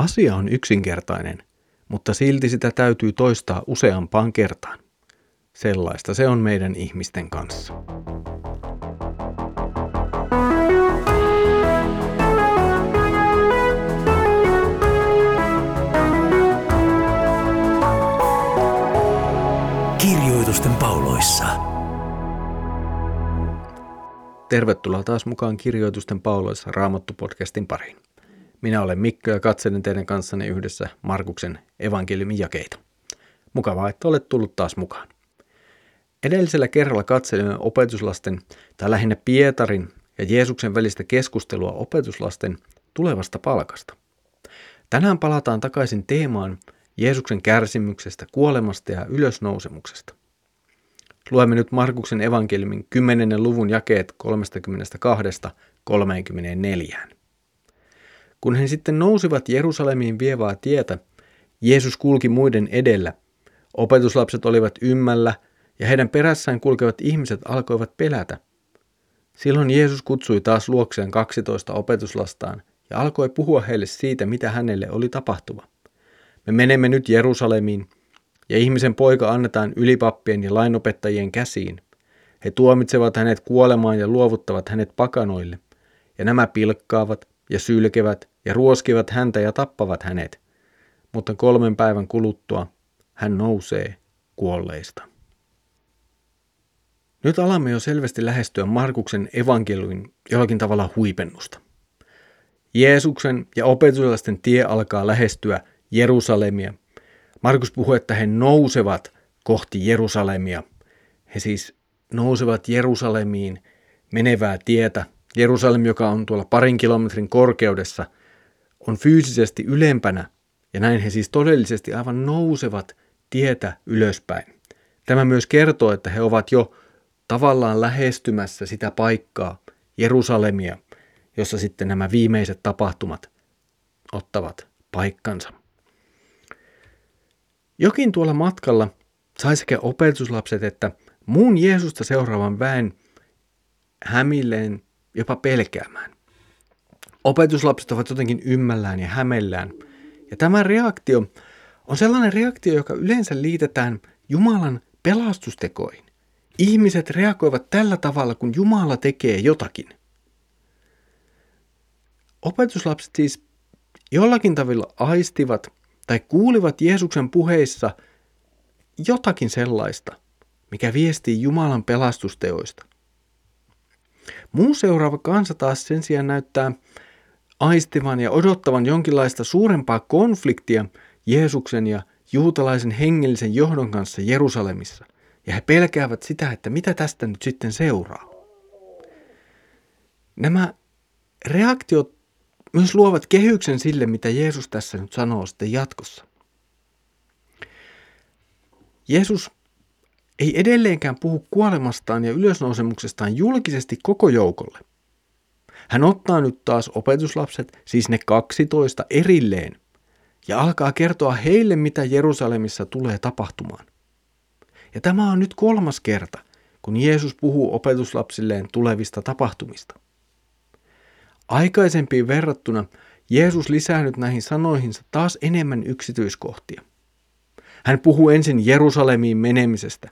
Asia on yksinkertainen, mutta silti sitä täytyy toistaa useampaan kertaan. Sellaista se on meidän ihmisten kanssa. Kirjoitusten pauloissa. Tervetuloa taas mukaan Kirjoitusten pauloissa Raamattu-podcastin pariin. Minä olen Mikko ja katselen teidän kanssanne yhdessä Markuksen evankeliumin jakeita. Mukavaa, että olet tullut taas mukaan. Edellisellä kerralla katselimme opetuslasten, tai lähinnä Pietarin ja Jeesuksen välistä keskustelua opetuslasten tulevasta palkasta. Tänään palataan takaisin teemaan Jeesuksen kärsimyksestä, kuolemasta ja ylösnousemuksesta. Luemme nyt Markuksen evankeliumin 10. luvun jakeet 32-34. Kun he sitten nousivat Jerusalemiin vievaa tietä, Jeesus kulki muiden edellä. Opetuslapset olivat ymmällä ja heidän perässään kulkevat ihmiset alkoivat pelätä. Silloin Jeesus kutsui taas luokseen 12 opetuslastaan ja alkoi puhua heille siitä, mitä hänelle oli tapahtuva. Me menemme nyt Jerusalemiin, ja ihmisen poika annetaan ylipappien ja lainopettajien käsiin. He tuomitsevat hänet kuolemaan ja luovuttavat hänet pakanoille, ja nämä pilkkaavat ja sylkevät ja ruoskivat häntä ja tappavat hänet. Mutta kolmen päivän kuluttua hän nousee kuolleista. Nyt alamme jo selvästi lähestyä Markuksen evankeliumin jollakin tavalla huipennusta. Jeesuksen ja opetuslasten tie alkaa lähestyä Jerusalemia. Markus puhuu, että he nousevat kohti Jerusalemia. He siis nousevat Jerusalemiin menevää tietä. Jerusalem, joka on tuolla parin kilometrin korkeudessa, on fyysisesti ylempänä, ja näin he siis todellisesti aivan nousevat tietä ylöspäin. Tämä myös kertoo, että he ovat jo tavallaan lähestymässä sitä paikkaa, Jerusalemia, jossa sitten nämä viimeiset tapahtumat ottavat paikkansa. Jokin tuolla matkalla sai sekä opetuslapset että muun Jeesusta seuraavan väen hämilleen jopa pelkäämään. Opetuslapset ovat jotenkin ymmällään ja hämellään. Ja tämä reaktio on sellainen reaktio, joka yleensä liitetään Jumalan pelastustekoihin. Ihmiset reagoivat tällä tavalla, kun Jumala tekee jotakin. Opetuslapset siis jollakin tavalla aistivat tai kuulivat Jeesuksen puheissa jotakin sellaista, mikä viestii Jumalan pelastusteoista. Muu seuraava kansa taas sen sijaan näyttää aistivan ja odottavan jonkinlaista suurempaa konfliktia Jeesuksen ja juutalaisen hengellisen johdon kanssa Jerusalemissa. Ja he pelkäävät sitä, että mitä tästä nyt sitten seuraa. Nämä reaktiot myös luovat kehyksen sille, mitä Jeesus tässä nyt sanoo sitten jatkossa. Jeesus ei edelleenkään puhu kuolemastaan ja ylösnousemuksestaan julkisesti koko joukolle. Hän ottaa nyt taas opetuslapset, siis ne 12 erilleen, ja alkaa kertoa heille, mitä Jerusalemissa tulee tapahtumaan. Ja tämä on nyt kolmas kerta, kun Jeesus puhuu opetuslapsilleen tulevista tapahtumista. Aikaisempiin verrattuna Jeesus lisää nyt näihin sanoihinsa taas enemmän yksityiskohtia. Hän puhuu ensin Jerusalemiin menemisestä.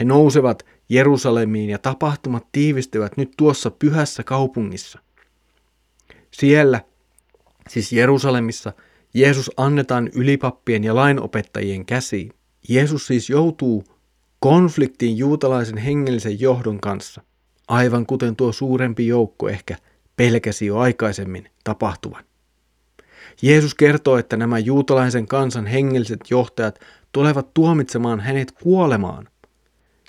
He nousevat Jerusalemiin ja tapahtumat tiivistyvät nyt tuossa pyhässä kaupungissa. Siellä, siis Jerusalemissa, Jeesus annetaan ylipappien ja lainopettajien käsiin. Jeesus siis joutuu konfliktiin juutalaisen hengellisen johdon kanssa, aivan kuten tuo suurempi joukko ehkä pelkäsi jo aikaisemmin tapahtuvan. Jeesus kertoo, että nämä juutalaisen kansan hengelliset johtajat tulevat tuomitsemaan hänet kuolemaan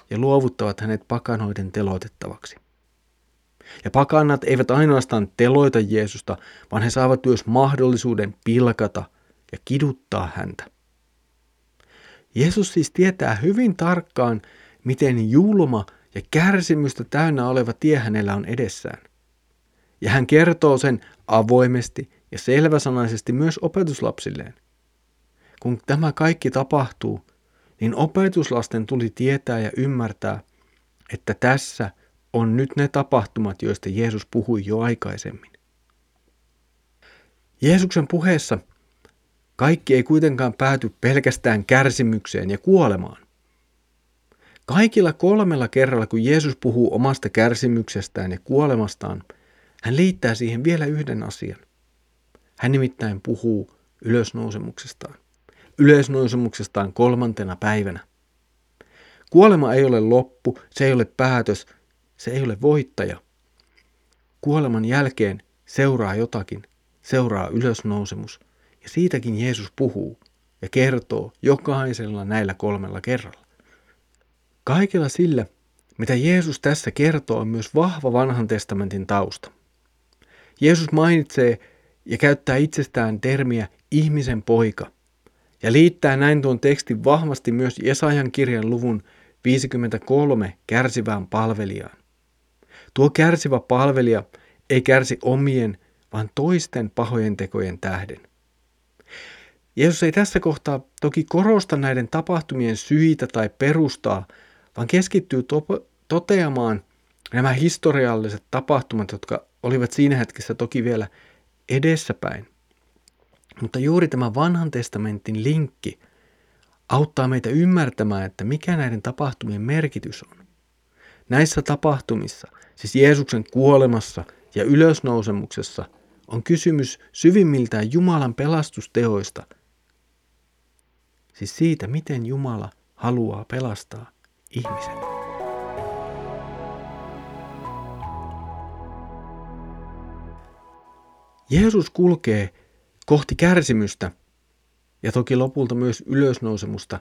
ja luovuttavat hänet pakanoiden teloitettavaksi. Ja pakanat eivät ainoastaan teloita Jeesusta, vaan he saavat myös mahdollisuuden pilkata ja kiduttaa häntä. Jeesus siis tietää hyvin tarkkaan, miten julma ja kärsimystä täynnä oleva tie hänellä on edessään. Ja hän kertoo sen avoimesti ja selväsanaisesti myös opetuslapsilleen. Kun tämä kaikki tapahtuu, niin opetuslasten tuli tietää ja ymmärtää, että tässä on nyt ne tapahtumat, joista Jeesus puhui jo aikaisemmin. Jeesuksen puheessa kaikki ei kuitenkaan pääty pelkästään kärsimykseen ja kuolemaan. Kaikilla kolmella kerralla, kun Jeesus puhuu omasta kärsimyksestään ja kuolemastaan, hän liittää siihen vielä yhden asian. Hän nimittäin puhuu ylösnousemuksestaan. Ylösnousemuksestaan kolmantena päivänä. Kuolema ei ole loppu, se ei ole päätös, se ei ole voittaja. Kuoleman jälkeen seuraa jotakin, seuraa ylösnousemus, ja siitäkin Jeesus puhuu ja kertoo jokaisella näillä kolmella kerralla. Kaikella sillä, mitä Jeesus tässä kertoo, on myös vahva vanhan testamentin tausta. Jeesus mainitsee ja käyttää itsestään termiä ihmisen poika ja liittää näin tuon tekstin vahvasti myös Jesajan kirjan luvun 53 kärsivään palvelijaan. Tuo kärsivä palvelija ei kärsi omien, vaan toisten pahojen tekojen tähden. Jeesus ei tässä kohtaa toki korosta näiden tapahtumien syitä tai perustaa, vaan keskittyy to- toteamaan nämä historialliset tapahtumat, jotka olivat siinä hetkessä toki vielä edessäpäin. Mutta juuri tämä vanhan testamentin linkki auttaa meitä ymmärtämään, että mikä näiden tapahtumien merkitys on. Näissä tapahtumissa, siis Jeesuksen kuolemassa ja ylösnousemuksessa, on kysymys syvimmiltään Jumalan pelastusteoista, siis siitä, miten Jumala haluaa pelastaa ihmisen. Jeesus kulkee kohti kärsimystä ja toki lopulta myös ylösnousemusta,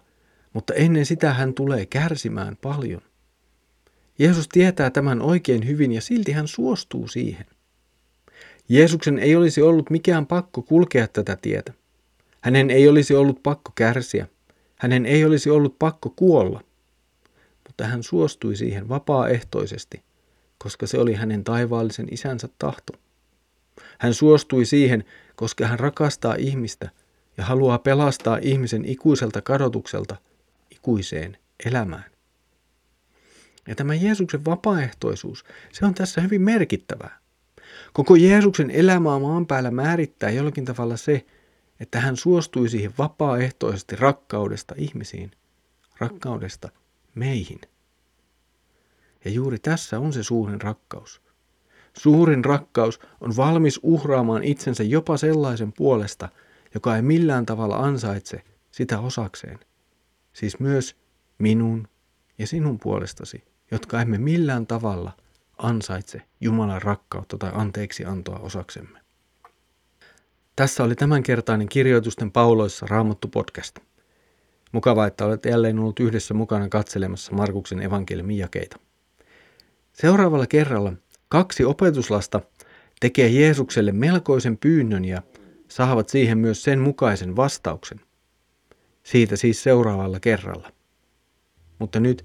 mutta ennen sitä hän tulee kärsimään paljon. Jeesus tietää tämän oikein hyvin ja silti hän suostuu siihen. Jeesuksen ei olisi ollut mikään pakko kulkea tätä tietä. Hänen ei olisi ollut pakko kärsiä. Hänen ei olisi ollut pakko kuolla mutta hän suostui siihen vapaaehtoisesti, koska se oli hänen taivaallisen isänsä tahto. Hän suostui siihen, koska hän rakastaa ihmistä ja haluaa pelastaa ihmisen ikuiselta kadotukselta ikuiseen elämään. Ja tämä Jeesuksen vapaaehtoisuus, se on tässä hyvin merkittävää. Koko Jeesuksen elämää maan päällä määrittää jollakin tavalla se, että hän suostui siihen vapaaehtoisesti rakkaudesta ihmisiin, rakkaudesta meihin. Ja juuri tässä on se suurin rakkaus. Suurin rakkaus on valmis uhraamaan itsensä jopa sellaisen puolesta, joka ei millään tavalla ansaitse sitä osakseen. Siis myös minun ja sinun puolestasi, jotka emme millään tavalla ansaitse Jumalan rakkautta tai anteeksi antoa osaksemme. Tässä oli tämänkertainen kirjoitusten pauloissa Raamattu podcast. Mukavaa, että olet jälleen ollut yhdessä mukana katselemassa Markuksen evankeliumin jakeita. Seuraavalla kerralla kaksi opetuslasta tekee Jeesukselle melkoisen pyynnön ja saavat siihen myös sen mukaisen vastauksen. Siitä siis seuraavalla kerralla. Mutta nyt